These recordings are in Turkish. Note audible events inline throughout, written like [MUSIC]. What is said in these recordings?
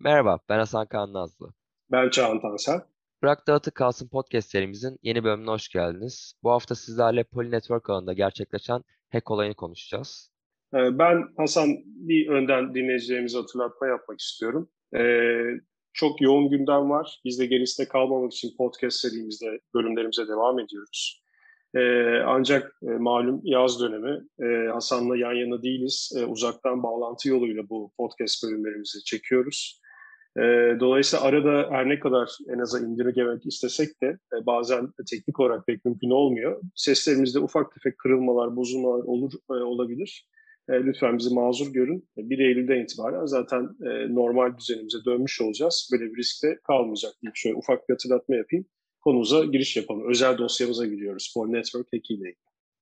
Merhaba, ben Hasan Kaan Nazlı. Ben Çağan Tansel. Bırak Dağıtık Kalsın podcast serimizin yeni bölümüne hoş geldiniz. Bu hafta sizlerle Poly Network alanında gerçekleşen hack olayını konuşacağız. Ee, ben Hasan bir önden dinleyicilerimize hatırlatma yapmak istiyorum. Ee, çok yoğun gündem var. Biz de gerisinde kalmamak için podcast serimizde bölümlerimize devam ediyoruz. Ee, ancak e, malum yaz dönemi e, Hasan'la yan yana değiliz. E, uzaktan bağlantı yoluyla bu podcast bölümlerimizi çekiyoruz. E, dolayısıyla arada her ne kadar en aza indirgemek istesek de e, bazen teknik olarak pek mümkün olmuyor. Seslerimizde ufak tefek kırılmalar, bozulmalar olur e, olabilir. E, lütfen bizi mazur görün. 1 Eylül'den itibaren zaten e, normal düzenimize dönmüş olacağız. Böyle bir riskte kalmayacak diye şöyle ufak bir hatırlatma yapayım konumuza giriş yapalım. Özel dosyamıza giriyoruz. Poly Network Hack ile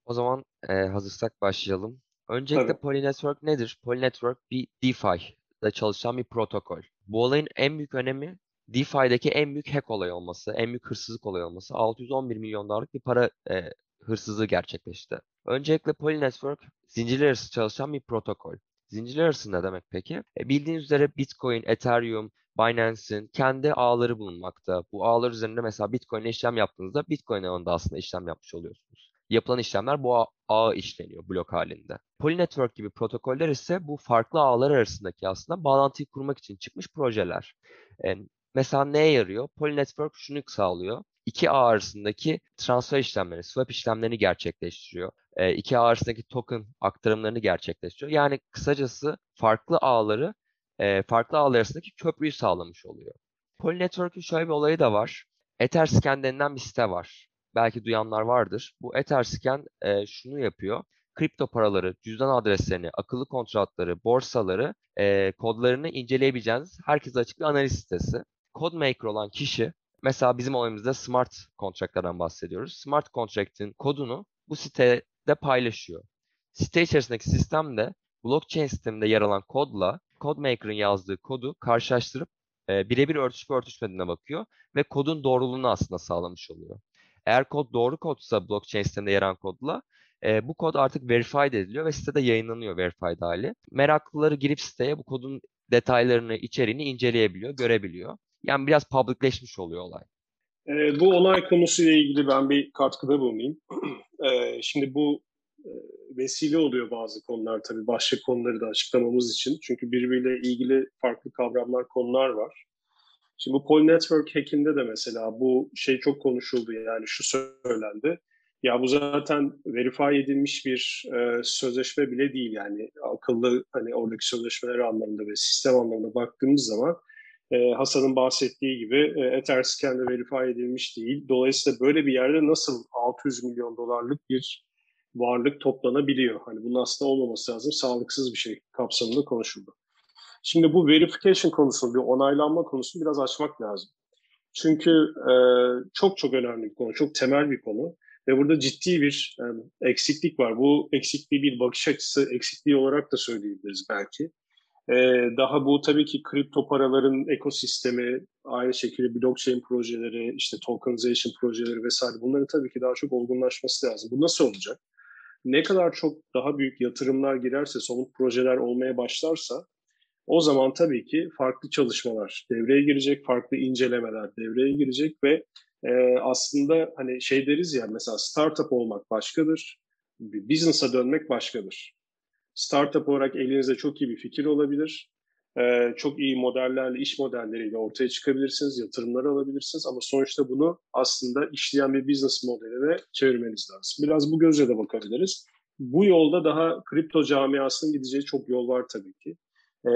O zaman e, hazırsak başlayalım. Öncelikle Tabii. Poly Network nedir? Poly Network bir DeFi'de çalışan bir protokol. Bu olayın en büyük önemi DeFi'deki en büyük hack olayı olması, en büyük hırsızlık olayı olması. 611 milyon dolarlık bir para e, hırsızlığı gerçekleşti. Öncelikle Poly Network zincirler arası çalışan bir protokol. Zincirler arası ne demek peki? E, bildiğiniz üzere Bitcoin, Ethereum, Binance'in kendi ağları bulunmakta. Bu ağlar üzerinde mesela Bitcoin'e işlem yaptığınızda Bitcoin ağında aslında işlem yapmış oluyorsunuz. Yapılan işlemler bu ağ, ağa işleniyor blok halinde. Poly Network gibi protokoller ise bu farklı ağlar arasındaki aslında bağlantıyı kurmak için çıkmış projeler. E, mesela neye yarıyor? Poly Network şunu sağlıyor. İki ağ arasındaki transfer işlemleri, swap işlemlerini gerçekleştiriyor. E, iki ağ arasındaki token aktarımlarını gerçekleştiriyor. Yani kısacası farklı ağları e, farklı ağlar arasındaki köprüyü sağlamış oluyor. Poly Network'ün şöyle bir olayı da var. Etherscan denilen bir site var. Belki duyanlar vardır. Bu Etherscan e, şunu yapıyor. Kripto paraları, cüzdan adreslerini, akıllı kontratları, borsaları, e, kodlarını inceleyebileceğiniz herkese açık bir analiz sitesi. Codemaker olan kişi, mesela bizim olayımızda smart kontratlardan bahsediyoruz. Smart contract'in kodunu bu sitede paylaşıyor. Site içerisindeki sistem de blockchain sisteminde yer alan kodla CodeMaker'ın yazdığı kodu karşılaştırıp e, birebir örtüşüp örtüşmediğine bakıyor ve kodun doğruluğunu aslında sağlamış oluyor. Eğer kod doğru kodsa blockchain sisteminde yer alan kodla e, bu kod artık verified ediliyor ve sitede yayınlanıyor verified hali. Meraklıları girip siteye bu kodun detaylarını, içeriğini inceleyebiliyor, görebiliyor. Yani biraz publicleşmiş oluyor olay. E, bu olay konusuyla ilgili ben bir katkıda bulunayım. [CLEARS THROAT] E, şimdi bu e, vesile oluyor bazı konular tabii başka konuları da açıklamamız için. Çünkü birbiriyle ilgili farklı kavramlar, konular var. Şimdi bu Poly Network hack'inde de mesela bu şey çok konuşuldu yani şu söylendi. Ya bu zaten verify edilmiş bir e, sözleşme bile değil yani akıllı hani oradaki sözleşmeler anlamında ve sistem anlamında baktığımız zaman e, Hasan'ın bahsettiği gibi e, Etherscan'de verify edilmiş değil. Dolayısıyla böyle bir yerde nasıl 600 milyon dolarlık bir varlık toplanabiliyor. Hani bunun aslında olmaması lazım. Sağlıksız bir şey kapsamında konuşuldu. Şimdi bu verification konusunu, bir onaylanma konusunu biraz açmak lazım. Çünkü e, çok çok önemli bir konu, çok temel bir konu. Ve burada ciddi bir e, eksiklik var. Bu eksikliği bir bakış açısı eksikliği olarak da söyleyebiliriz belki. E, daha bu tabii ki kripto paraların ekosistemi, aynı şekilde blockchain projeleri, işte tokenization projeleri vesaire bunların tabii ki daha çok olgunlaşması lazım. Bu nasıl olacak? ne kadar çok daha büyük yatırımlar girerse, somut projeler olmaya başlarsa o zaman tabii ki farklı çalışmalar devreye girecek, farklı incelemeler devreye girecek ve e, aslında hani şey deriz ya mesela startup olmak başkadır, business'a dönmek başkadır. Startup olarak elinizde çok iyi bir fikir olabilir e, çok iyi modellerle, iş modelleriyle ortaya çıkabilirsiniz, yatırımları alabilirsiniz ama sonuçta bunu aslında işleyen bir business modeline çevirmeniz lazım. Biraz bu gözle de bakabiliriz. Bu yolda daha kripto camiasının gideceği çok yol var tabii ki. Ee,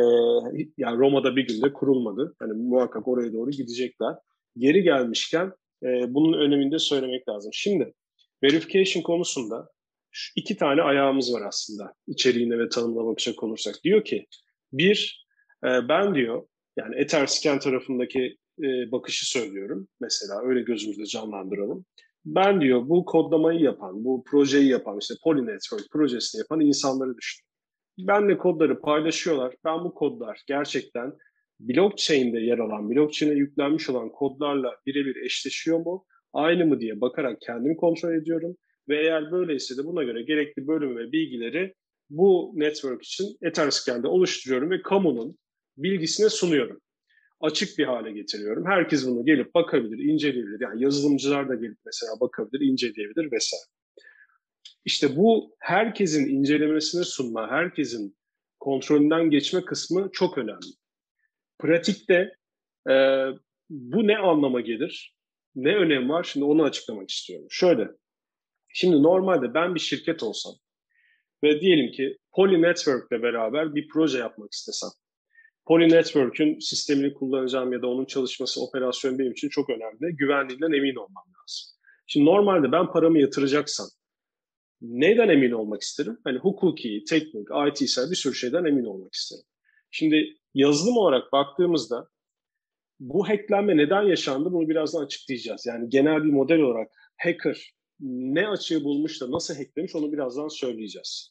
yani Roma'da bir günde kurulmadı. Hani muhakkak oraya doğru gidecekler. Geri gelmişken e, bunun önemini de söylemek lazım. Şimdi verification konusunda şu iki tane ayağımız var aslında içeriğine ve tanımına bakacak olursak. Diyor ki bir, e, ben diyor yani Etherscan tarafındaki e, bakışı söylüyorum. Mesela öyle gözümüzde canlandıralım. Ben diyor bu kodlamayı yapan, bu projeyi yapan, işte Poly Network projesini yapan insanları düşün. Benle kodları paylaşıyorlar. Ben bu kodlar gerçekten blockchain'de yer alan, blockchain'e yüklenmiş olan kodlarla birebir eşleşiyor mu? Aynı mı diye bakarak kendim kontrol ediyorum. Ve eğer böyleyse de buna göre gerekli bölüm ve bilgileri bu network için Etherscan'de oluşturuyorum ve kamunun bilgisine sunuyorum. açık bir hale getiriyorum. Herkes bunu gelip bakabilir, inceleyebilir. Yani yazılımcılar da gelip mesela bakabilir, inceleyebilir vesaire. İşte bu herkesin incelemesine sunma, herkesin kontrolünden geçme kısmı çok önemli. Pratikte e, bu ne anlama gelir? Ne önem var? Şimdi onu açıklamak istiyorum. Şöyle, şimdi normalde ben bir şirket olsam ve diyelim ki Poly Network ile beraber bir proje yapmak istesem. Poly Network'ün sistemini kullanacağım ya da onun çalışması, operasyon benim için çok önemli. Güvenliğinden emin olmam lazım. Şimdi normalde ben paramı yatıracaksam neyden emin olmak isterim? Hani hukuki, teknik, IT'sel bir sürü şeyden emin olmak isterim. Şimdi yazılım olarak baktığımızda bu hacklenme neden yaşandı bunu birazdan açıklayacağız. Yani genel bir model olarak hacker ne açığı bulmuş da nasıl hacklemiş onu birazdan söyleyeceğiz.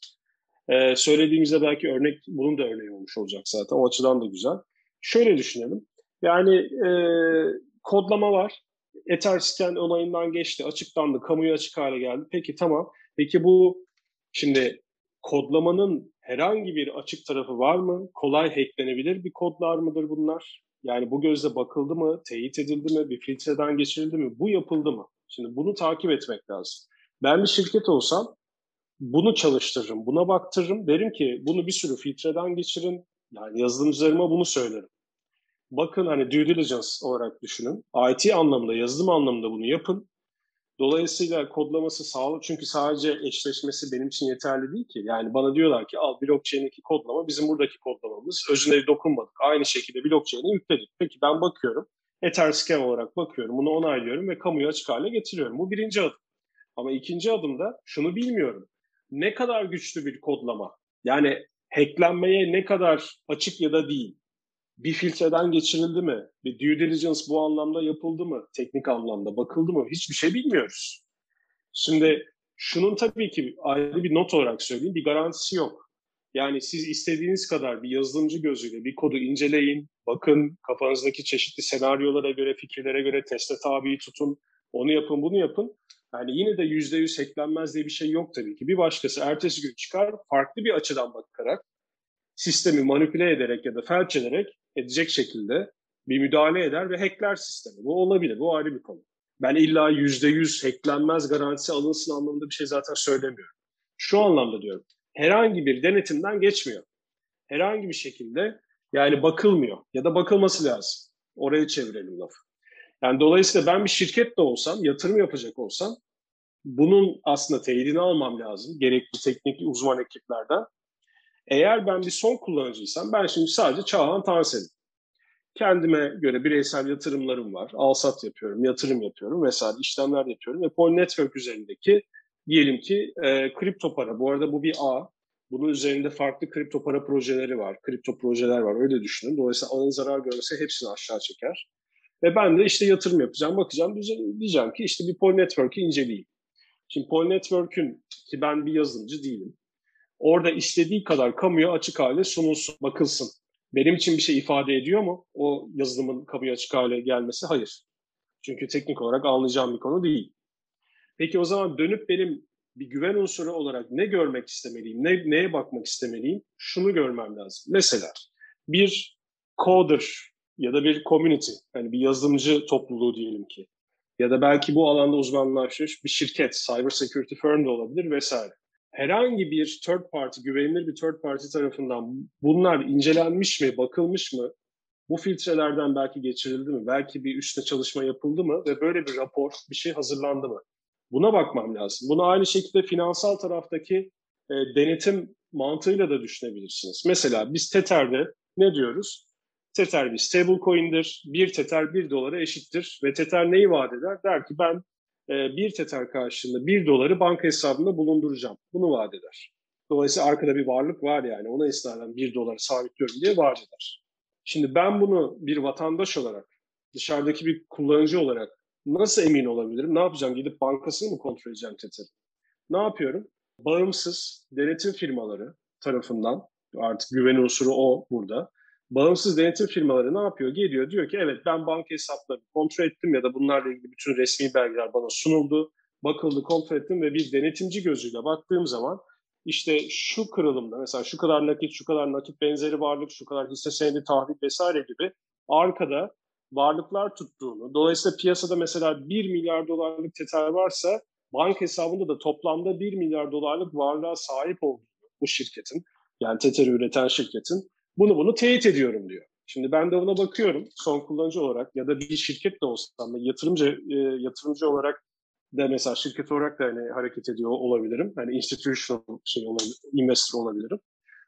Ee, söylediğimizde belki örnek, bunun da örneği olmuş olacak zaten. O açıdan da güzel. Şöyle düşünelim. Yani e, kodlama var. Etherscan onayından geçti, açıklandı, kamuya açık hale geldi. Peki tamam. Peki bu şimdi kodlamanın herhangi bir açık tarafı var mı? Kolay hacklenebilir bir kodlar mıdır bunlar? Yani bu gözle bakıldı mı, teyit edildi mi, bir filtreden geçirildi mi? Bu yapıldı mı? Şimdi bunu takip etmek lazım. Ben bir şirket olsam bunu çalıştırırım, buna baktırırım. Derim ki bunu bir sürü filtreden geçirin. Yani yazılımcılarıma bunu söylerim. Bakın hani due diligence olarak düşünün. IT anlamında, yazılım anlamında bunu yapın. Dolayısıyla kodlaması sağlık çünkü sadece eşleşmesi benim için yeterli değil ki. Yani bana diyorlar ki al blockchain'deki kodlama bizim buradaki kodlamamız. Özüne dokunmadık. Aynı şekilde blockchain'e yükledik. Peki ben bakıyorum. Etherscan olarak bakıyorum. Bunu onaylıyorum ve kamuya açık hale getiriyorum. Bu birinci adım. Ama ikinci adımda şunu bilmiyorum. Ne kadar güçlü bir kodlama? Yani hacklenmeye ne kadar açık ya da değil? Bir filtreden geçirildi mi? Bir due diligence bu anlamda yapıldı mı? Teknik anlamda bakıldı mı? Hiçbir şey bilmiyoruz. Şimdi şunun tabii ki ayrı bir not olarak söyleyeyim bir garantisi yok. Yani siz istediğiniz kadar bir yazılımcı gözüyle bir kodu inceleyin, bakın kafanızdaki çeşitli senaryolara göre, fikirlere göre teste tabi tutun, onu yapın, bunu yapın. Yani yine de yüzde yüz hacklenmez diye bir şey yok tabii ki. Bir başkası ertesi gün çıkar, farklı bir açıdan bakarak sistemi manipüle ederek ya da felç ederek edecek şekilde bir müdahale eder ve hackler sistemi. Bu olabilir. Bu ayrı bir konu. Ben illa yüzde yüz hacklenmez garantisi alınsın anlamında bir şey zaten söylemiyorum. Şu anlamda diyorum. Herhangi bir denetimden geçmiyor. Herhangi bir şekilde yani bakılmıyor ya da bakılması lazım. Oraya çevirelim lafı. Yani dolayısıyla ben bir şirket de olsam, yatırım yapacak olsam bunun aslında teyidini almam lazım. Gerekli teknik uzman ekiplerden. Eğer ben bir son kullanıcıysam ben şimdi sadece Çağhan Tansel'im. Kendime göre bireysel yatırımlarım var. Alsat yapıyorum, yatırım yapıyorum vesaire işlemler yapıyorum. Ve Pol Network üzerindeki diyelim ki e, kripto para. Bu arada bu bir ağ. Bunun üzerinde farklı kripto para projeleri var. Kripto projeler var öyle düşünün. Dolayısıyla ağın zarar görmesi hepsini aşağı çeker. Ve ben de işte yatırım yapacağım, bakacağım. Diyeceğim ki işte bir Pol Network'ü inceleyeyim. Şimdi Pol Network'ün ki ben bir yazılımcı değilim orada istediği kadar kamuya açık hale sunulsun, bakılsın. Benim için bir şey ifade ediyor mu o yazılımın kamuya açık hale gelmesi? Hayır. Çünkü teknik olarak anlayacağım bir konu değil. Peki o zaman dönüp benim bir güven unsuru olarak ne görmek istemeliyim, ne, neye bakmak istemeliyim? Şunu görmem lazım. Mesela bir coder ya da bir community, yani bir yazılımcı topluluğu diyelim ki ya da belki bu alanda uzmanlaşmış bir şirket, cyber security firm de olabilir vesaire herhangi bir third party, güvenilir bir third party tarafından bunlar incelenmiş mi, bakılmış mı? Bu filtrelerden belki geçirildi mi? Belki bir üstte çalışma yapıldı mı? Ve böyle bir rapor, bir şey hazırlandı mı? Buna bakmam lazım. Bunu aynı şekilde finansal taraftaki e, denetim mantığıyla da düşünebilirsiniz. Mesela biz Tether'de ne diyoruz? Tether bir stable coin'dir. Bir Tether bir dolara eşittir. Ve Tether neyi vaat eder? Der ki ben e, bir teter karşılığında bir doları banka hesabında bulunduracağım. Bunu vaat eder. Dolayısıyla arkada bir varlık var yani. Ona istinaden bir doları sabitliyorum diye vaat eder. Şimdi ben bunu bir vatandaş olarak, dışarıdaki bir kullanıcı olarak nasıl emin olabilirim? Ne yapacağım? Gidip bankasını mı kontrol edeceğim Tether'ı? Ne yapıyorum? Bağımsız denetim firmaları tarafından, artık güven unsuru o burada bağımsız denetim firmaları ne yapıyor? Geliyor diyor ki evet ben banka hesaplarını kontrol ettim ya da bunlarla ilgili bütün resmi belgeler bana sunuldu. Bakıldı, kontrol ettim ve bir denetimci gözüyle baktığım zaman işte şu kırılımda mesela şu kadar nakit, şu kadar nakit benzeri varlık, şu kadar hisse senedi tahvil vesaire gibi arkada varlıklar tuttuğunu, dolayısıyla piyasada mesela 1 milyar dolarlık tether varsa bank hesabında da toplamda 1 milyar dolarlık varlığa sahip olduğunu bu şirketin, yani tether'i üreten şirketin bunu bunu teyit ediyorum diyor. Şimdi ben de ona bakıyorum son kullanıccı olarak ya da bir şirket de olsam yatırımcı e, yatırımcı olarak da mesela şirket olarak da hani hareket ediyor olabilirim. Hani institutional şey olabilir, investor olabilirim.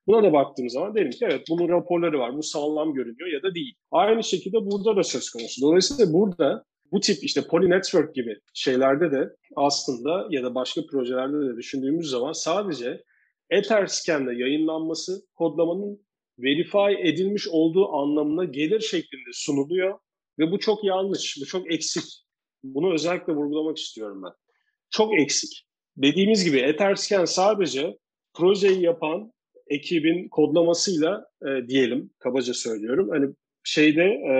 Buna da baktığım zaman derim ki evet bunun raporları var, bu sağlam görünüyor ya da değil. Aynı şekilde burada da söz konusu. Dolayısıyla burada bu tip işte Poly Network gibi şeylerde de aslında ya da başka projelerde de düşündüğümüz zaman sadece Etherscan'da yayınlanması kodlamanın verify edilmiş olduğu anlamına gelir şeklinde sunuluyor ve bu çok yanlış, bu çok eksik. Bunu özellikle vurgulamak istiyorum ben. Çok eksik. Dediğimiz gibi Etherscan sadece projeyi yapan ekibin kodlamasıyla e, diyelim, kabaca söylüyorum. Hani şeyde e,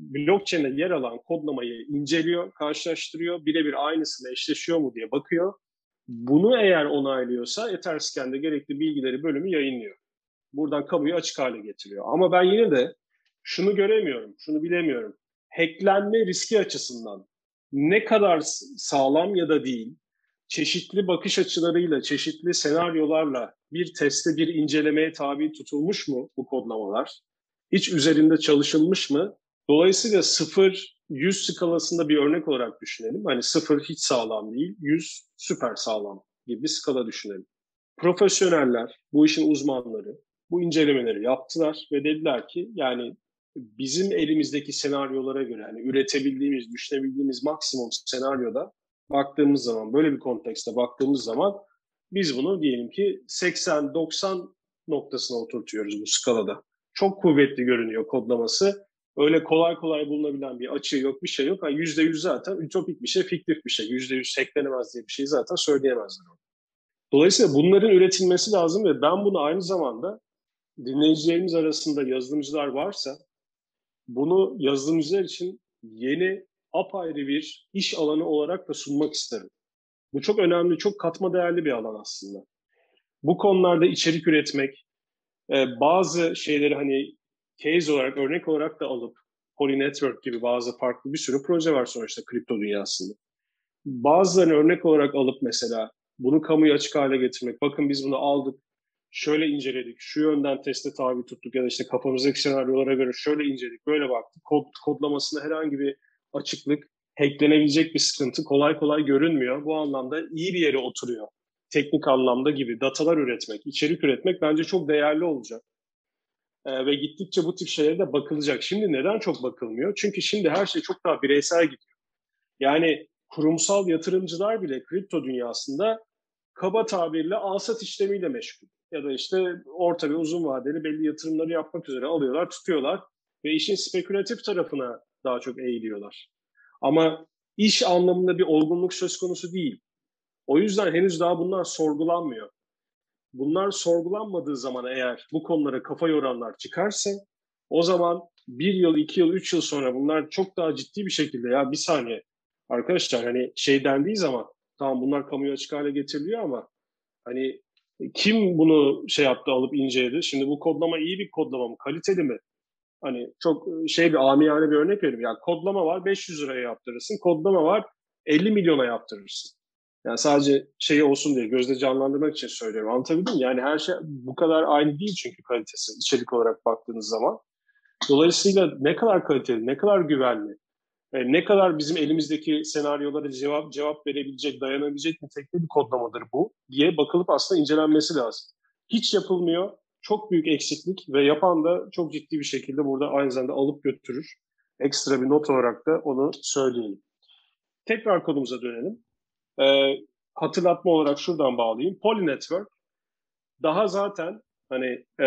blockchain'e yer alan kodlamayı inceliyor, karşılaştırıyor, birebir aynısına eşleşiyor mu diye bakıyor. Bunu eğer onaylıyorsa Etherscan'de gerekli bilgileri bölümü yayınlıyor. Buradan kamuyu açık hale getiriyor. Ama ben yine de şunu göremiyorum, şunu bilemiyorum. Hacklenme riski açısından ne kadar sağlam ya da değil, çeşitli bakış açılarıyla, çeşitli senaryolarla bir teste, bir incelemeye tabi tutulmuş mu bu kodlamalar? Hiç üzerinde çalışılmış mı? Dolayısıyla 0-100 skalasında bir örnek olarak düşünelim. Hani 0 hiç sağlam değil, 100 süper sağlam gibi bir skala düşünelim. Profesyoneller, bu işin uzmanları bu incelemeleri yaptılar ve dediler ki yani bizim elimizdeki senaryolara göre yani üretebildiğimiz, düşünebildiğimiz maksimum senaryoda baktığımız zaman böyle bir kontekste baktığımız zaman biz bunu diyelim ki 80-90 noktasına oturtuyoruz bu skalada. Çok kuvvetli görünüyor kodlaması. Öyle kolay kolay bulunabilen bir açığı yok, bir şey yok. Yani %100 zaten ütopik bir şey, fiktif bir şey. %100 hacklenemez diye bir şey zaten söyleyemezler. Dolayısıyla bunların üretilmesi lazım ve ben bunu aynı zamanda dinleyicilerimiz arasında yazılımcılar varsa bunu yazılımcılar için yeni apayrı bir iş alanı olarak da sunmak isterim. Bu çok önemli, çok katma değerli bir alan aslında. Bu konularda içerik üretmek, e, bazı şeyleri hani case olarak, örnek olarak da alıp Poly Network gibi bazı farklı bir sürü proje var sonuçta kripto dünyasında. Bazılarını örnek olarak alıp mesela bunu kamuya açık hale getirmek. Bakın biz bunu aldık, şöyle inceledik, şu yönden teste tabi tuttuk ya da işte kafamızdaki senaryolara göre şöyle inceledik, böyle baktık. Kod, kodlamasında herhangi bir açıklık, hacklenebilecek bir sıkıntı kolay kolay görünmüyor. Bu anlamda iyi bir yere oturuyor. Teknik anlamda gibi datalar üretmek, içerik üretmek bence çok değerli olacak. Ee, ve gittikçe bu tip şeylere de bakılacak. Şimdi neden çok bakılmıyor? Çünkü şimdi her şey çok daha bireysel gidiyor. Yani kurumsal yatırımcılar bile kripto dünyasında kaba tabirle alsat işlemiyle meşgul. Ya da işte orta ve uzun vadeli belli yatırımları yapmak üzere alıyorlar, tutuyorlar ve işin spekülatif tarafına daha çok eğiliyorlar. Ama iş anlamında bir olgunluk söz konusu değil. O yüzden henüz daha bunlar sorgulanmıyor. Bunlar sorgulanmadığı zaman eğer bu konulara kafa yoranlar çıkarsa o zaman bir yıl, iki yıl, üç yıl sonra bunlar çok daha ciddi bir şekilde ya bir saniye arkadaşlar hani şey dendiği zaman tamam bunlar kamuya açık hale getiriliyor ama hani kim bunu şey yaptı alıp inceledi? Şimdi bu kodlama iyi bir kodlama mı? Kaliteli mi? Hani çok e, şey bir amiyane bir örnek vereyim. Yani kodlama var 500 liraya yaptırırsın. Kodlama var 50 milyona yaptırırsın. Yani sadece şey olsun diye gözde canlandırmak için söylüyorum. Anlatabildim mi? Yani her şey bu kadar aynı değil çünkü kalitesi içerik olarak baktığınız zaman. Dolayısıyla ne kadar kaliteli, ne kadar güvenli, e, ne kadar bizim elimizdeki senaryolara cevap cevap verebilecek, dayanabilecek nitelikte bir kodlamadır bu diye bakılıp aslında incelenmesi lazım. Hiç yapılmıyor. Çok büyük eksiklik ve yapan da çok ciddi bir şekilde burada aynı zamanda alıp götürür. Ekstra bir not olarak da onu söyleyelim. Tekrar kodumuza dönelim. Ee, hatırlatma olarak şuradan bağlayayım. Poly Network daha zaten hani e,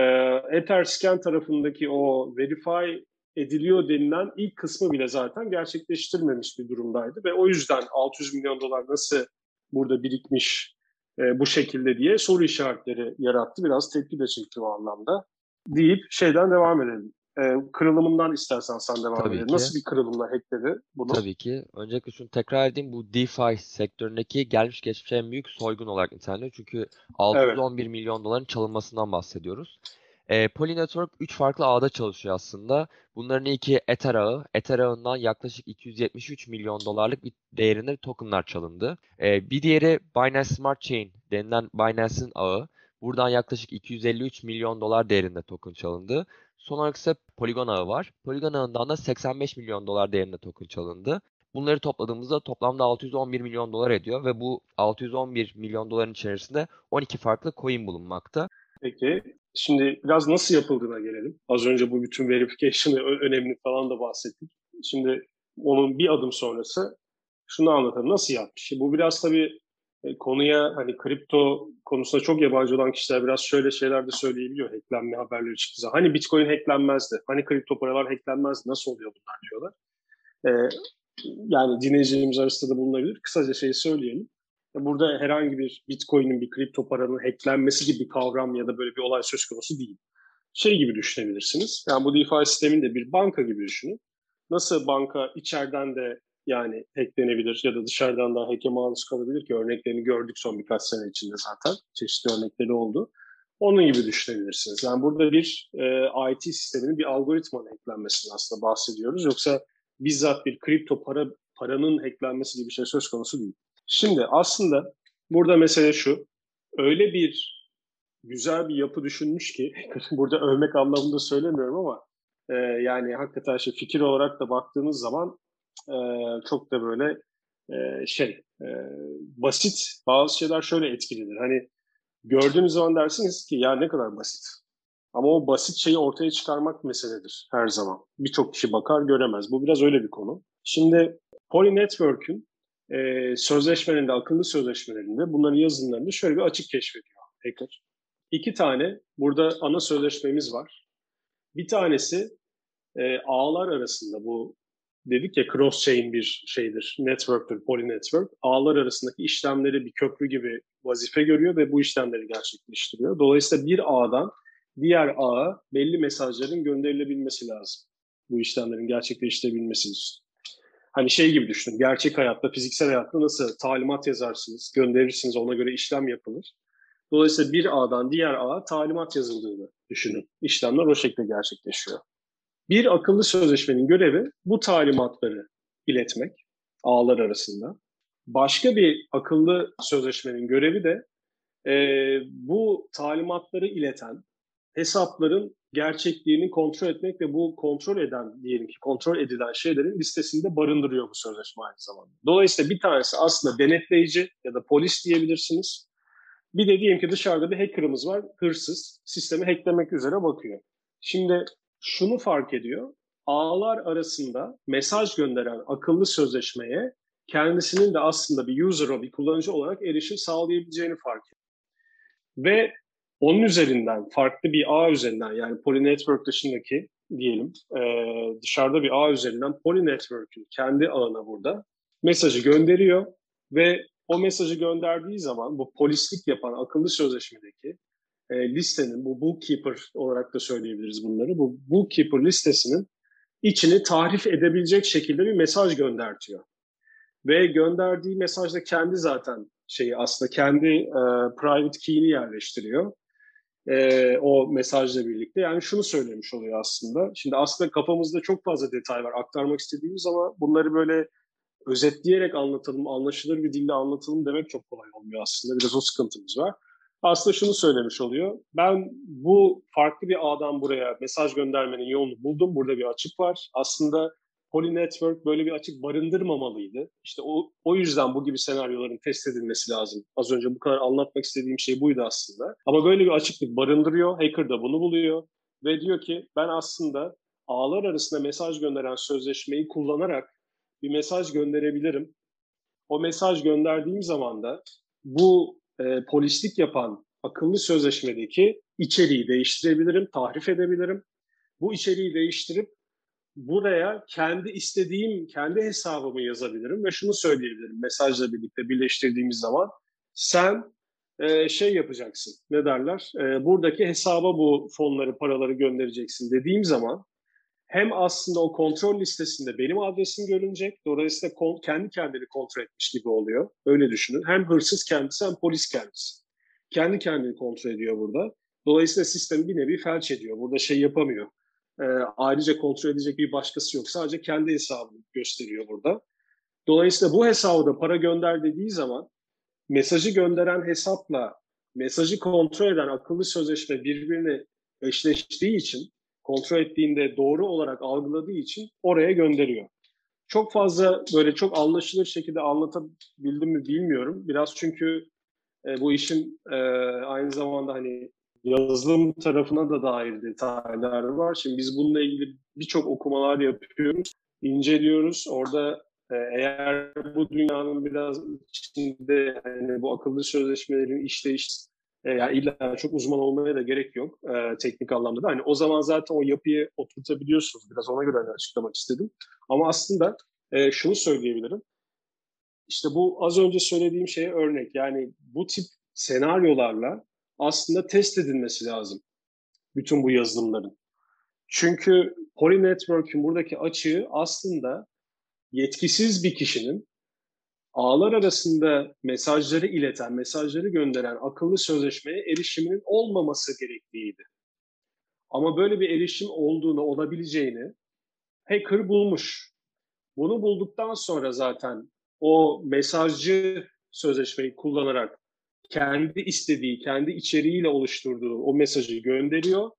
Etherscan tarafındaki o verify ediliyor denilen ilk kısmı bile zaten gerçekleştirmemiş bir durumdaydı ve o yüzden 600 milyon dolar nasıl burada birikmiş e, bu şekilde diye soru işaretleri yarattı. Biraz tepki de çekti o anlamda. Deyip şeyden devam edelim. E, kırılımından istersen sen devam Tabii edelim. ki. Nasıl bir kırılımla hackledi bunu? Tabii ki. Öncelikle şunu tekrar edeyim. Bu DeFi sektöründeki gelmiş geçmiş en büyük soygun olarak niteleniyor. Çünkü 611 milyon doların çalınmasından bahsediyoruz. E, Poly Network 3 farklı ağda çalışıyor aslında. Bunların ilki Ether ağı. Ether ağından yaklaşık 273 milyon dolarlık bir değerinde tokenlar çalındı. E, bir diğeri Binance Smart Chain denilen Binance'in ağı. Buradan yaklaşık 253 milyon dolar değerinde token çalındı. Son olarak ise Polygon ağı var. Polygon ağından da 85 milyon dolar değerinde token çalındı. Bunları topladığımızda toplamda 611 milyon dolar ediyor ve bu 611 milyon doların içerisinde 12 farklı coin bulunmakta. Peki, şimdi biraz nasıl yapıldığına gelelim. Az önce bu bütün verification'ı önemli falan da bahsettik. Şimdi onun bir adım sonrası şunu anlatalım. Nasıl yapmış? Bu biraz tabii e, konuya hani kripto konusunda çok yabancı olan kişiler biraz şöyle şeyler de söyleyebiliyor hacklenme haberleri çıktığı. Hani bitcoin hacklenmezdi, hani kripto paralar hacklenmezdi, nasıl oluyor bunlar diyorlar. Ee, yani dinleyicilerimiz arasında da bulunabilir. Kısaca şeyi söyleyelim. Burada herhangi bir bitcoin'in bir kripto paranın hacklenmesi gibi bir kavram ya da böyle bir olay söz konusu değil. Şey gibi düşünebilirsiniz. Yani bu DeFi sisteminde bir banka gibi düşünün. Nasıl banka içeriden de yani hacklenebilir ya da dışarıdan da hack'e maruz kalabilir ki örneklerini gördük son birkaç sene içinde zaten. Çeşitli örnekleri oldu. Onun gibi düşünebilirsiniz. Yani burada bir e, IT sisteminin bir algoritmanın hacklenmesinden aslında bahsediyoruz. Yoksa bizzat bir kripto para paranın hacklenmesi gibi bir şey söz konusu değil. Şimdi aslında burada mesele şu. Öyle bir güzel bir yapı düşünmüş ki [LAUGHS] burada övmek anlamında söylemiyorum ama e, yani hakikaten şey fikir olarak da baktığınız zaman e, çok da böyle e, şey e, basit bazı şeyler şöyle etkilidir. Hani gördüğünüz zaman dersiniz ki ya ne kadar basit. Ama o basit şeyi ortaya çıkarmak meseledir her zaman. Birçok kişi bakar göremez. Bu biraz öyle bir konu. Şimdi Poly Network'ün e, sözleşmelerinde, akıllı sözleşmelerinde bunların yazılımlarında şöyle bir açık keşfediyor hacker. İki tane burada ana sözleşmemiz var. Bir tanesi e, ağlar arasında bu dedik ya cross chain bir şeydir, network'tür, poly network. Ağlar arasındaki işlemleri bir köprü gibi vazife görüyor ve bu işlemleri gerçekleştiriyor. Dolayısıyla bir ağdan diğer ağa belli mesajların gönderilebilmesi lazım. Bu işlemlerin gerçekleştirebilmesi için. Hani şey gibi düşünün, gerçek hayatta, fiziksel hayatta nasıl talimat yazarsınız, gönderirsiniz, ona göre işlem yapılır. Dolayısıyla bir ağdan diğer ağa talimat yazıldığını düşünün. İşlemler o şekilde gerçekleşiyor. Bir akıllı sözleşmenin görevi bu talimatları iletmek ağlar arasında. Başka bir akıllı sözleşmenin görevi de e, bu talimatları ileten hesapların gerçekliğini kontrol etmek ve bu kontrol eden diyelim ki kontrol edilen şeylerin listesinde barındırıyor bu sözleşme aynı zamanda. Dolayısıyla bir tanesi aslında denetleyici ya da polis diyebilirsiniz. Bir de diyelim ki dışarıda bir hacker'ımız var, hırsız, sistemi hacklemek üzere bakıyor. Şimdi şunu fark ediyor, ağlar arasında mesaj gönderen akıllı sözleşmeye kendisinin de aslında bir user'a, bir kullanıcı olarak erişim sağlayabileceğini fark ediyor. Ve onun üzerinden farklı bir ağ üzerinden yani Poly Network dışındaki diyelim e, dışarıda bir ağ üzerinden Poly Network'ün kendi ağına burada mesajı gönderiyor ve o mesajı gönderdiği zaman bu polislik yapan akıllı sözleşmedeki e, listenin bu bookkeeper olarak da söyleyebiliriz bunları. Bu bookkeeper listesinin içini tarif edebilecek şekilde bir mesaj göndertiyor. Ve gönderdiği mesajda kendi zaten şeyi aslında kendi e, private key'ini yerleştiriyor e, o mesajla birlikte. Yani şunu söylemiş oluyor aslında. Şimdi aslında kafamızda çok fazla detay var aktarmak istediğimiz ama bunları böyle özetleyerek anlatalım, anlaşılır bir dille anlatalım demek çok kolay olmuyor aslında. Biraz o sıkıntımız var. Aslında şunu söylemiş oluyor. Ben bu farklı bir ağdan buraya mesaj göndermenin yolunu buldum. Burada bir açık var. Aslında Poly Network böyle bir açık barındırmamalıydı. İşte o, o yüzden bu gibi senaryoların test edilmesi lazım. Az önce bu kadar anlatmak istediğim şey buydu aslında. Ama böyle bir açıklık barındırıyor. Hacker da bunu buluyor. Ve diyor ki ben aslında ağlar arasında mesaj gönderen sözleşmeyi kullanarak bir mesaj gönderebilirim. O mesaj gönderdiğim zaman da bu e, polislik yapan akıllı sözleşmedeki içeriği değiştirebilirim, tahrif edebilirim. Bu içeriği değiştirip buraya kendi istediğim, kendi hesabımı yazabilirim ve şunu söyleyebilirim mesajla birlikte birleştirdiğimiz zaman sen e, şey yapacaksın, ne derler, e, buradaki hesaba bu fonları, paraları göndereceksin dediğim zaman hem aslında o kontrol listesinde benim adresim görünecek, dolayısıyla kon, kendi kendini kontrol etmiş gibi oluyor, öyle düşünün. Hem hırsız kendisi hem polis kendisi. Kendi kendini kontrol ediyor burada. Dolayısıyla sistemi bir nevi felç ediyor. Burada şey yapamıyor. E, ayrıca kontrol edecek bir başkası yok. Sadece kendi hesabını gösteriyor burada. Dolayısıyla bu hesabı para gönder dediği zaman mesajı gönderen hesapla mesajı kontrol eden akıllı sözleşme birbirine eşleştiği için kontrol ettiğinde doğru olarak algıladığı için oraya gönderiyor. Çok fazla böyle çok anlaşılır şekilde anlatabildim mi bilmiyorum. Biraz çünkü e, bu işin e, aynı zamanda hani yazılım tarafına da dair detaylar var. Şimdi biz bununla ilgili birçok okumalar yapıyoruz, inceliyoruz. Orada e, eğer bu dünyanın biraz içinde yani bu akıllı sözleşmelerin işleyiş e, yani illa çok uzman olmaya da gerek yok e, teknik anlamda da. Hani o zaman zaten o yapıyı oturtabiliyorsunuz. Biraz ona göre hani açıklamak istedim. Ama aslında e, şunu söyleyebilirim. İşte bu az önce söylediğim şeye örnek. Yani bu tip senaryolarla aslında test edilmesi lazım. Bütün bu yazılımların. Çünkü Poly Network'ün buradaki açığı aslında yetkisiz bir kişinin ağlar arasında mesajları ileten, mesajları gönderen akıllı sözleşmeye erişiminin olmaması gerektiğiydi. Ama böyle bir erişim olduğunu, olabileceğini hacker bulmuş. Bunu bulduktan sonra zaten o mesajcı sözleşmeyi kullanarak kendi istediği, kendi içeriğiyle oluşturduğu o mesajı gönderiyor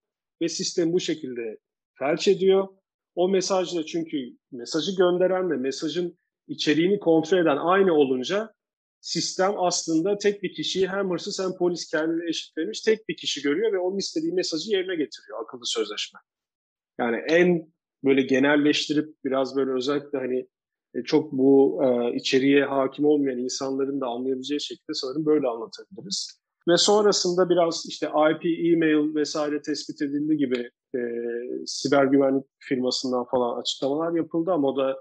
ve sistem bu şekilde felç ediyor. O mesajla çünkü mesajı gönderen ve mesajın içeriğini kontrol eden aynı olunca sistem aslında tek bir kişiyi hem hırsız hem polis kendine eşitlemiş tek bir kişi görüyor ve onun istediği mesajı yerine getiriyor akıllı sözleşme. Yani en böyle genelleştirip biraz böyle özellikle hani çok bu e, içeriğe hakim olmayan insanların da anlayabileceği şekilde sanırım böyle anlatabiliriz. Ve sonrasında biraz işte IP, e-mail vesaire tespit edildi gibi e, siber güvenlik firmasından falan açıklamalar yapıldı ama o da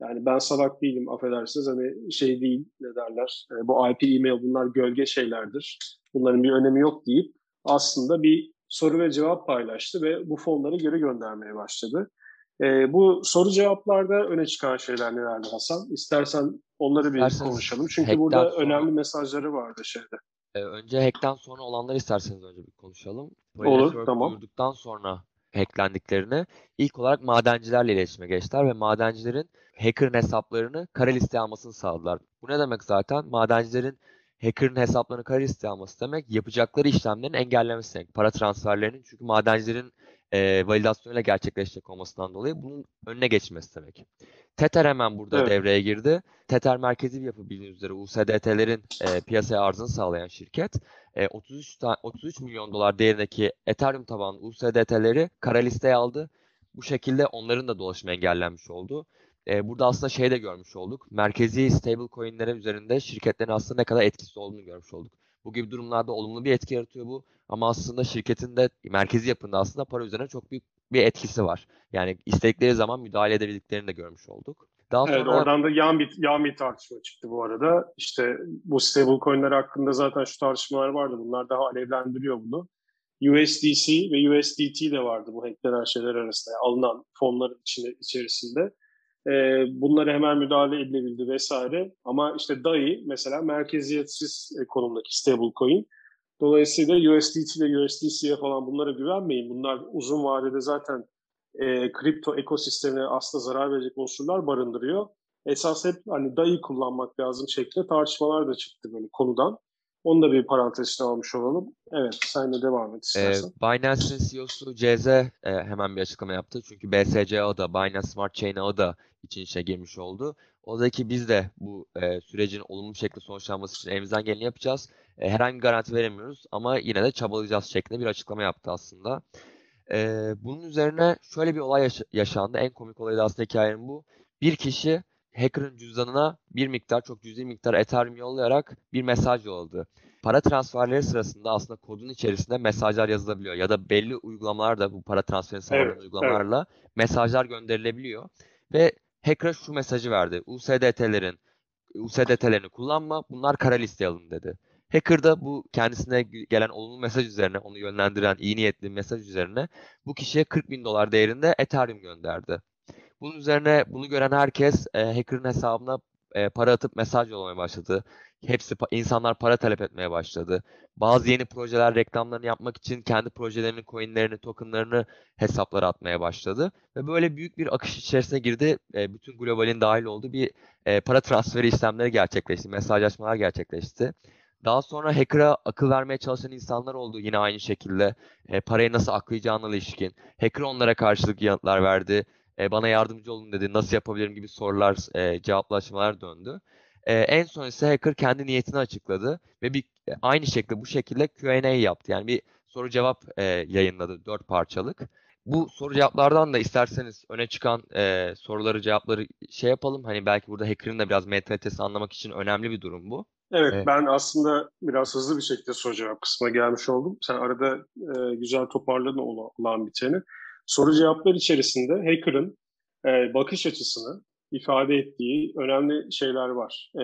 yani ben salak değilim affedersiniz hani şey değil ne derler e, bu IP, e-mail bunlar gölge şeylerdir. Bunların bir önemi yok deyip aslında bir soru ve cevap paylaştı ve bu fonları geri göndermeye başladı. E, bu soru cevaplarda öne çıkan şeyler nelerdi Hasan? İstersen onları bir İsterseniz konuşalım. Çünkü burada sonra... önemli mesajları vardı şeyde. E, önce hack'ten sonra olanları isterseniz önce bir konuşalım. Olur, tamam. Duyurduktan sonra hacklendiklerini ilk olarak madencilerle iletişime geçtiler ve madencilerin hacker'ın hesaplarını kara listeye almasını sağladılar. Bu ne demek zaten? Madencilerin hacker'ın hesaplarını kara listeye alması demek yapacakları işlemlerin engellemesi demek. Para transferlerinin çünkü madencilerin e, validasyonuyla gerçekleşecek olmasından dolayı bunun önüne geçmesi demek. Tether hemen burada evet. devreye girdi. Tether merkezi bir yapı bildiğiniz üzere USDT'lerin e, piyasaya arzını sağlayan şirket. E, 33, 33 milyon dolar değerindeki Ethereum tabanlı USDT'leri kara listeye aldı. Bu şekilde onların da dolaşımı engellenmiş oldu. E, burada aslında şey de görmüş olduk. Merkezi stable coin'lere üzerinde şirketlerin aslında ne kadar etkisi olduğunu görmüş olduk. Bu gibi durumlarda olumlu bir etki yaratıyor bu. Ama aslında şirketin de merkezi yapında aslında para üzerine çok büyük bir etkisi var. Yani istedikleri zaman müdahale edebildiklerini de görmüş olduk. Daha sonra... Evet, oradan da yan bir, yan bir tartışma çıktı bu arada. İşte bu stable coin'ler hakkında zaten şu tartışmalar vardı. Bunlar daha alevlendiriyor bunu. USDC ve USDT de vardı bu hacklenen şeyler arasında. Yani alınan fonlar içinde, içerisinde. Ee, bunlara hemen müdahale edilebildi vesaire. Ama işte DAI mesela merkeziyetsiz konumdaki stable coin. Dolayısıyla USDT ile USDC'ye falan bunlara güvenmeyin. Bunlar uzun vadede zaten e, kripto ekosistemine aslında zarar verecek unsurlar barındırıyor. Esas hep hani DAI kullanmak lazım şeklinde tartışmalar da çıktı böyle konudan. Onu da bir parantez içine almış olalım. Evet, sen de devam et istersen. Ee, Binance'in CEO'su CZ e, hemen bir açıklama yaptı. Çünkü BSC ağı da, Binance Smart Chain ağı da için işe girmiş oldu. O da ki biz de bu e, sürecin olumlu şekilde sonuçlanması için elimizden geleni yapacağız. E, herhangi garanti veremiyoruz ama yine de çabalayacağız şeklinde bir açıklama yaptı aslında. E, bunun üzerine şöyle bir olay yaş- yaşandı. En komik olay da aslında hikayenin bu. Bir kişi hacker'ın cüzdanına bir miktar, çok cüzi miktar Ethereum yollayarak bir mesaj yolladı. Para transferleri sırasında aslında kodun içerisinde mesajlar yazılabiliyor ya da belli uygulamalarda bu para transferini sağlayan evet, uygulamalarla evet. mesajlar gönderilebiliyor. Ve hacker şu mesajı verdi. USDT'lerin USDT'lerini kullanma, bunlar kara listeye alın dedi. Hacker da bu kendisine gelen olumlu mesaj üzerine, onu yönlendiren iyi niyetli mesaj üzerine bu kişiye 40 bin dolar değerinde Ethereum gönderdi. Bunun üzerine bunu gören herkes e, hacker'ın hesabına e, para atıp mesaj yollamaya başladı. hepsi insanlar para talep etmeye başladı. Bazı yeni projeler reklamlarını yapmak için kendi projelerinin coinlerini, tokenlarını hesaplara atmaya başladı ve böyle büyük bir akış içerisine girdi. E, bütün globalin dahil olduğu bir e, para transferi işlemleri gerçekleşti, mesajlaşmalar gerçekleşti. Daha sonra hacker'a akıl vermeye çalışan insanlar oldu yine aynı şekilde. E, parayı nasıl aklayacağına ilişkin. Hacker onlara karşılık yanıtlar verdi. E, bana yardımcı olun dedi. Nasıl yapabilirim gibi sorular, e, cevaplaşmalar döndü. E, en son ise hacker kendi niyetini açıkladı ve bir e, aynı şekilde bu şekilde Q&A yaptı. Yani bir soru cevap e, yayınladı dört parçalık. Bu soru cevaplardan da isterseniz öne çıkan e, soruları cevapları şey yapalım. Hani belki burada hacker'ın da biraz mentalitesini anlamak için önemli bir durum bu. Evet, evet, ben aslında biraz hızlı bir şekilde soru cevap kısmına gelmiş oldum. Sen arada e, güzel toparladın olan biteni. Soru cevaplar içerisinde hacker'ın e, bakış açısını ifade ettiği önemli şeyler var. E,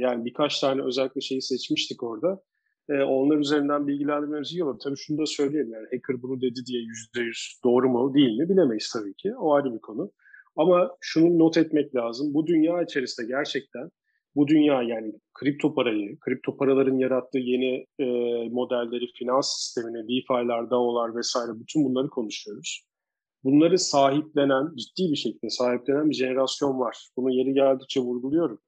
yani birkaç tane özellikle şeyi seçmiştik orada. E, onlar üzerinden bilgilendirmemiz iyi olur. Tabii şunu da söyleyeyim yani hacker bunu dedi diye yüzde yüz doğru mu değil mi bilemeyiz tabii ki. O ayrı bir konu. Ama şunu not etmek lazım. Bu dünya içerisinde gerçekten bu dünya yani kripto parayı, kripto paraların yarattığı yeni e, modelleri, finans sistemini, DeFi'ler, DAO'lar vesaire bütün bunları konuşuyoruz. Bunları sahiplenen, ciddi bir şekilde sahiplenen bir jenerasyon var. Bunu yeri geldikçe vurguluyorum.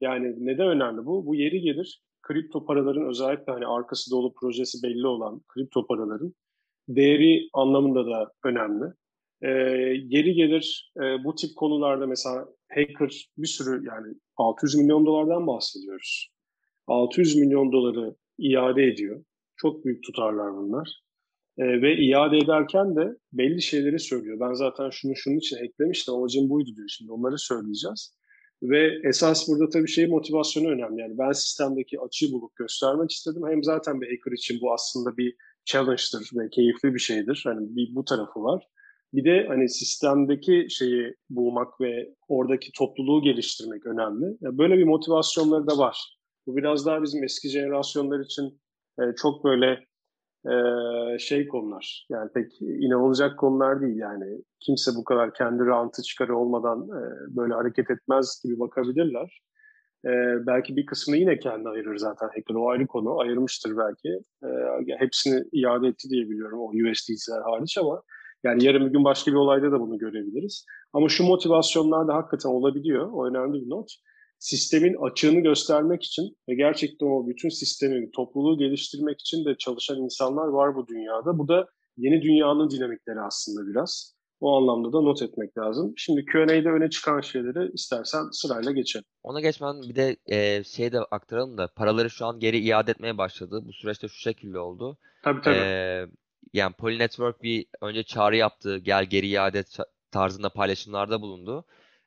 Yani neden önemli bu? Bu yeri gelir kripto paraların özellikle hani arkası dolu projesi belli olan kripto paraların değeri anlamında da önemli. E, geri gelir e, bu tip konularda mesela hacker bir sürü yani 600 milyon dolardan bahsediyoruz. 600 milyon doları iade ediyor. Çok büyük tutarlar bunlar. E, ve iade ederken de belli şeyleri söylüyor. Ben zaten şunu şunun için eklemiştim, amacım buydu diyor. Şimdi onları söyleyeceğiz. Ve esas burada tabii şey motivasyonu önemli. Yani ben sistemdeki açığı bulup göstermek istedim. Hem zaten bir hacker için bu aslında bir challenge'dır ve keyifli bir şeydir. Hani bir bu tarafı var. Bir de hani sistemdeki şeyi bulmak ve oradaki topluluğu geliştirmek önemli. Yani böyle bir motivasyonları da var. Bu biraz daha bizim eski jenerasyonlar için e, çok böyle şey konular. Yani pek inanılacak konular değil yani. Kimse bu kadar kendi rantı çıkarı olmadan böyle hareket etmez gibi bakabilirler. Belki bir kısmını yine kendi ayırır zaten hacker. O ayrı konu. Ayırmıştır belki. Hepsini iade etti diye biliyorum o USDC'ler hariç ama yani yarın bir gün başka bir olayda da bunu görebiliriz. Ama şu motivasyonlar da hakikaten olabiliyor. O önemli bir not. Sistemin açığını göstermek için ve gerçekten o bütün sistemin topluluğu geliştirmek için de çalışan insanlar var bu dünyada. Bu da yeni dünyanın dinamikleri aslında biraz. O anlamda da not etmek lazım. Şimdi Q&A'de öne çıkan şeyleri istersen sırayla geçelim. Ona geçmeden bir de e, şey de aktaralım da paraları şu an geri iade etmeye başladı. Bu süreçte şu şekilde oldu. Tabii tabii. E, yani Poly Network bir önce çağrı yaptı. Gel geri iade tarzında paylaşımlarda bulundu.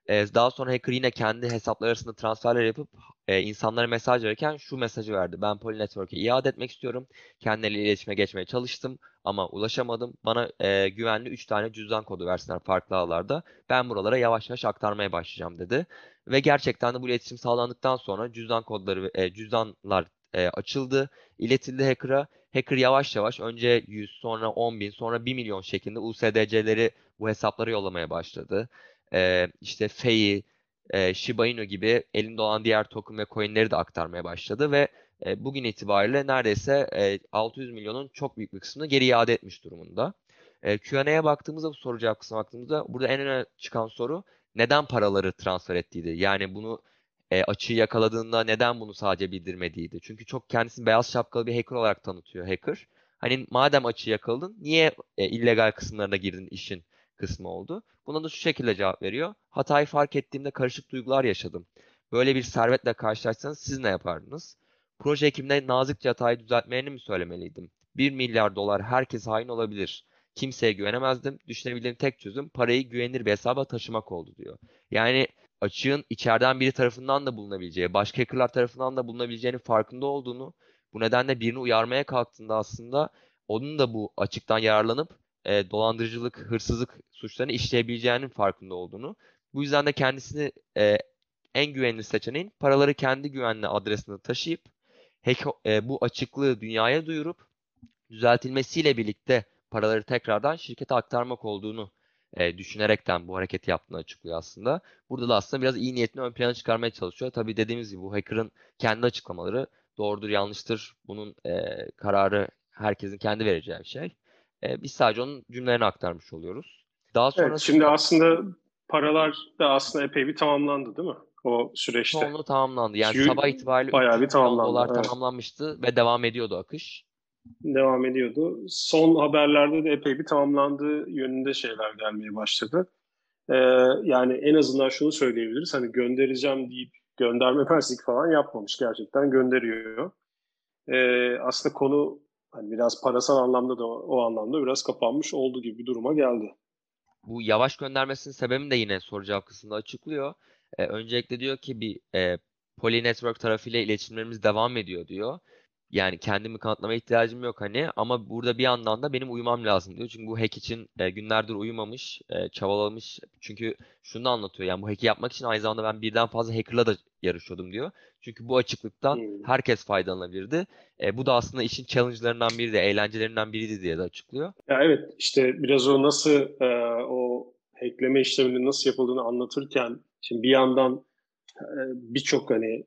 Ee, daha sonra hacker yine kendi hesapları arasında transferler yapıp e, insanlara mesaj verirken şu mesajı verdi. Ben Poly Network'e iade etmek istiyorum. Kendileriyle iletişime geçmeye çalıştım ama ulaşamadım. Bana e, güvenli 3 tane cüzdan kodu versinler farklı ağlarda. Ben buralara yavaş yavaş aktarmaya başlayacağım dedi. Ve gerçekten de bu iletişim sağlandıktan sonra cüzdan kodları, e, cüzdanlar e, açıldı, iletildi hacker'a. Hacker yavaş yavaş önce 100 sonra 10 bin sonra 1 milyon şeklinde USDC'leri bu hesaplara yollamaya başladı. E, işte FEI, e, Shiba Inu gibi elinde olan diğer token ve coinleri de aktarmaya başladı ve e, bugün itibariyle neredeyse e, 600 milyonun çok büyük bir kısmını geri iade etmiş durumunda. E, Q&A'ya baktığımızda bu soru cevap kısmına baktığımızda burada en öne çıkan soru neden paraları transfer ettiğiydi. Yani bunu e, açığı yakaladığında neden bunu sadece bildirmediydi. Çünkü çok kendisini beyaz şapkalı bir hacker olarak tanıtıyor hacker. Hani madem açığı yakaladın niye e, illegal kısımlarına girdin işin kısmı oldu. Buna da şu şekilde cevap veriyor. Hatayı fark ettiğimde karışık duygular yaşadım. Böyle bir servetle karşılaşsanız siz ne yapardınız? Proje ekibine nazikçe hatayı düzeltmelerini mi söylemeliydim? 1 milyar dolar herkes hain olabilir. Kimseye güvenemezdim. Düşünebildiğim tek çözüm parayı güvenilir bir hesaba taşımak oldu diyor. Yani açığın içeriden biri tarafından da bulunabileceği, başka hackerlar tarafından da bulunabileceğinin farkında olduğunu, bu nedenle birini uyarmaya kalktığında aslında onun da bu açıktan yararlanıp e, dolandırıcılık, hırsızlık suçlarını işleyebileceğinin farkında olduğunu, bu yüzden de kendisini e, en güvenli seçeneğin paraları kendi güvenli adresine taşıyıp hack, e, bu açıklığı dünyaya duyurup düzeltilmesiyle birlikte paraları tekrardan şirkete aktarmak olduğunu e, düşünerekten bu hareketi yaptığını açıklıyor aslında. Burada da aslında biraz iyi niyetini ön plana çıkarmaya çalışıyor. Tabii dediğimiz gibi bu hacker'ın kendi açıklamaları doğrudur yanlıştır. Bunun e, kararı herkesin kendi vereceği bir şey. E, biz sadece onun cümlelerini aktarmış oluyoruz. Daha sonra evet, şimdi aslında paralar da aslında epey bir tamamlandı değil mi? O süreçte. Çoğunluğu tamamlandı. Yani Çünkü sabah itibariyle bayağı bir tamamlandı. dolar evet. tamamlanmıştı ve devam ediyordu akış. Devam ediyordu. Son haberlerde de epey bir tamamlandığı yönünde şeyler gelmeye başladı. Ee, yani en azından şunu söyleyebiliriz. Hani göndereceğim deyip gönderme persik falan yapmamış. Gerçekten gönderiyor. Ee, aslında konu hani biraz parasal anlamda da o, anlamda biraz kapanmış olduğu gibi bir duruma geldi. Bu yavaş göndermesinin sebebini de yine soru cevap kısmında açıklıyor. Ee, öncelikle diyor ki bir e, Poly Network tarafıyla iletişimlerimiz devam ediyor diyor yani kendimi kanıtlamaya ihtiyacım yok hani ama burada bir yandan da benim uyumam lazım diyor. Çünkü bu hack için e, günlerdir uyumamış, e, çabalamış. Çünkü şunu da anlatıyor yani bu hack'i yapmak için aynı zamanda ben birden fazla hacker'la da yarışıyordum diyor. Çünkü bu açıklıktan hmm. herkes faydalanabilirdi. E, bu da aslında işin challenge'larından biri de, eğlencelerinden biriydi diye de açıklıyor. Ya evet işte biraz o nasıl e, o hackleme işleminin nasıl yapıldığını anlatırken şimdi bir yandan birçok hani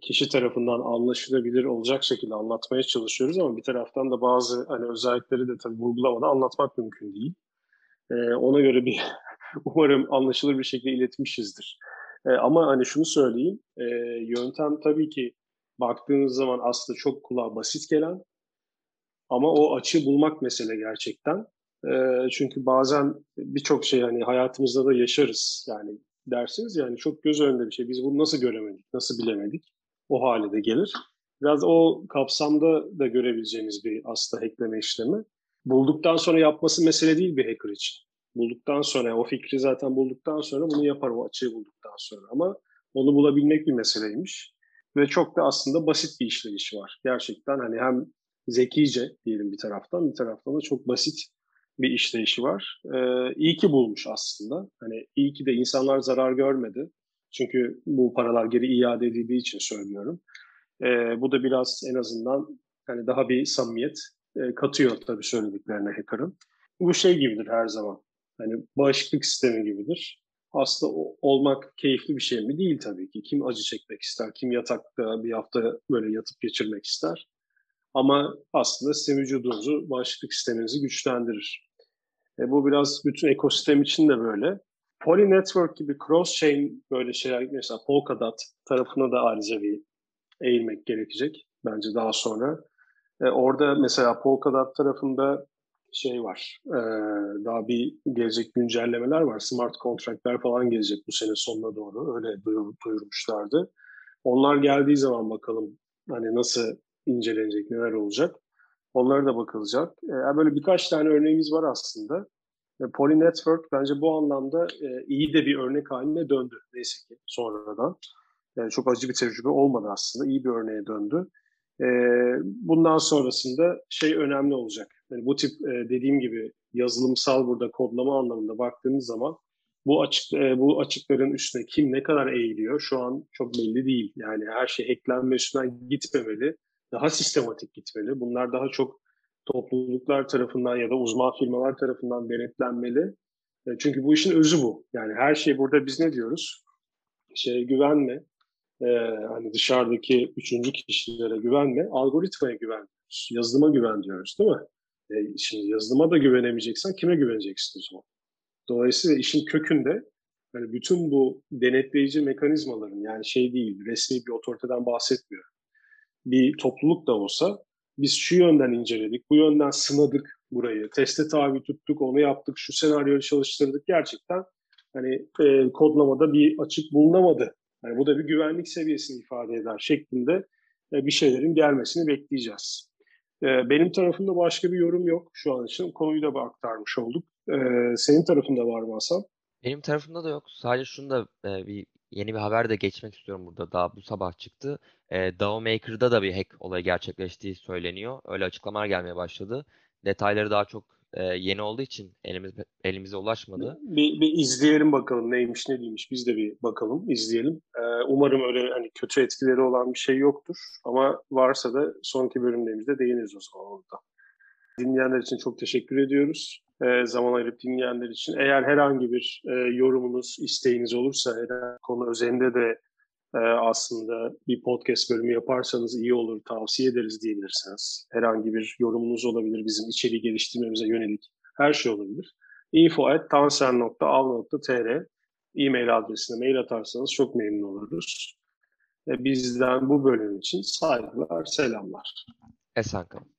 kişi tarafından anlaşılabilir olacak şekilde anlatmaya çalışıyoruz ama bir taraftan da bazı hani özellikleri de tabii vurgulamadan anlatmak mümkün değil. Ona göre bir [LAUGHS] umarım anlaşılır bir şekilde iletmişizdir. Ama hani şunu söyleyeyim, yöntem tabii ki baktığınız zaman aslında çok kulağa basit gelen ama o açığı bulmak mesele gerçekten. Çünkü bazen birçok şey hani hayatımızda da yaşarız. Yani dersiniz yani çok göz önünde bir şey. Biz bunu nasıl göremedik, nasıl bilemedik? O hale de gelir. Biraz o kapsamda da görebileceğimiz bir aslında hackleme işlemi. Bulduktan sonra yapması mesele değil bir hacker için. Bulduktan sonra, o fikri zaten bulduktan sonra bunu yapar o açığı bulduktan sonra. Ama onu bulabilmek bir meseleymiş. Ve çok da aslında basit bir işleyişi var. Gerçekten hani hem zekice diyelim bir taraftan, bir taraftan da çok basit bir işleyişi var. Ee, iyi ki bulmuş aslında. Hani iyi ki de insanlar zarar görmedi. Çünkü bu paralar geri iade edildiği için söylüyorum. Ee, bu da biraz en azından hani daha bir samimiyet e, katıyor tabii söylediklerine hacker'ın. Bu şey gibidir her zaman. Hani bağışıklık sistemi gibidir. Aslında olmak keyifli bir şey mi? Değil tabii ki. Kim acı çekmek ister? Kim yatakta bir hafta böyle yatıp geçirmek ister? Ama aslında sizin vücudunuzu, bağışıklık sisteminizi güçlendirir. E, bu biraz bütün ekosistem için de böyle. Poly Network gibi cross-chain böyle şeyler mesela Polkadot tarafına da ayrıca bir eğilmek gerekecek bence daha sonra. E, orada mesela Polkadot tarafında şey var, e, daha bir gelecek güncellemeler var. Smart contract'ler falan gelecek bu sene sonuna doğru. Öyle duyur, duyurmuşlardı. Onlar geldiği zaman bakalım hani nasıl incelenecek, neler olacak. Onlara da bakılacak. E, böyle birkaç tane örneğimiz var aslında. E, Poly Network bence bu anlamda e, iyi de bir örnek haline döndü neyse ki sonradan. Yani çok acı bir tecrübe olmadı aslında. iyi bir örneğe döndü. Bundan sonrasında şey önemli olacak. Yani bu tip e, dediğim gibi yazılımsal burada kodlama anlamında baktığınız zaman bu açık e, bu açıkların üstüne kim ne kadar eğiliyor şu an çok belli değil. Yani her şey hacklenme üstünden gitmemeli daha sistematik gitmeli. Bunlar daha çok topluluklar tarafından ya da uzman firmalar tarafından denetlenmeli. E, çünkü bu işin özü bu. Yani her şey burada biz ne diyoruz? Şey güvenme, e, hani dışarıdaki üçüncü kişilere güvenme, algoritmaya güven yazılıma güven diyoruz değil mi? E, şimdi yazılıma da güvenemeyeceksen kime güveneceksin o zaman? Dolayısıyla işin kökünde yani bütün bu denetleyici mekanizmaların yani şey değil, resmi bir otoriteden bahsetmiyorum bir topluluk da olsa biz şu yönden inceledik, bu yönden sınadık burayı, teste tabi tuttuk, onu yaptık, şu senaryoyu çalıştırdık. Gerçekten hani e, kodlamada bir açık bulunamadı. Yani bu da bir güvenlik seviyesini ifade eder şeklinde e, bir şeylerin gelmesini bekleyeceğiz. E, benim tarafımda başka bir yorum yok şu an için. Konuyu da aktarmış olduk. E, senin tarafında var mı Hasan? Benim tarafımda da yok. Sadece şunu da e, bir yeni bir haber de geçmek istiyorum burada. Daha bu sabah çıktı. E, DAO Maker'da da bir hack olayı gerçekleştiği söyleniyor. Öyle açıklamalar gelmeye başladı. Detayları daha çok e, yeni olduğu için elimiz, elimize ulaşmadı. Bir, bir izleyelim bakalım neymiş ne değilmiş. Biz de bir bakalım, izleyelim. E, umarım öyle hani kötü etkileri olan bir şey yoktur. Ama varsa da sonraki bölümlerimizde değiniriz o zaman orada. Dinleyenler için çok teşekkür ediyoruz. E, zaman ayırıp dinleyenler için. Eğer herhangi bir e, yorumunuz, isteğiniz olursa, eğer konu özelinde de e, aslında bir podcast bölümü yaparsanız iyi olur, tavsiye ederiz diyebilirsiniz. Herhangi bir yorumunuz olabilir bizim içeriği geliştirmemize yönelik. Her şey olabilir. info.tansen.al.tr e-mail adresine mail atarsanız çok memnun oluruz. Bizden bu bölüm için saygılar, selamlar. Esen kalın.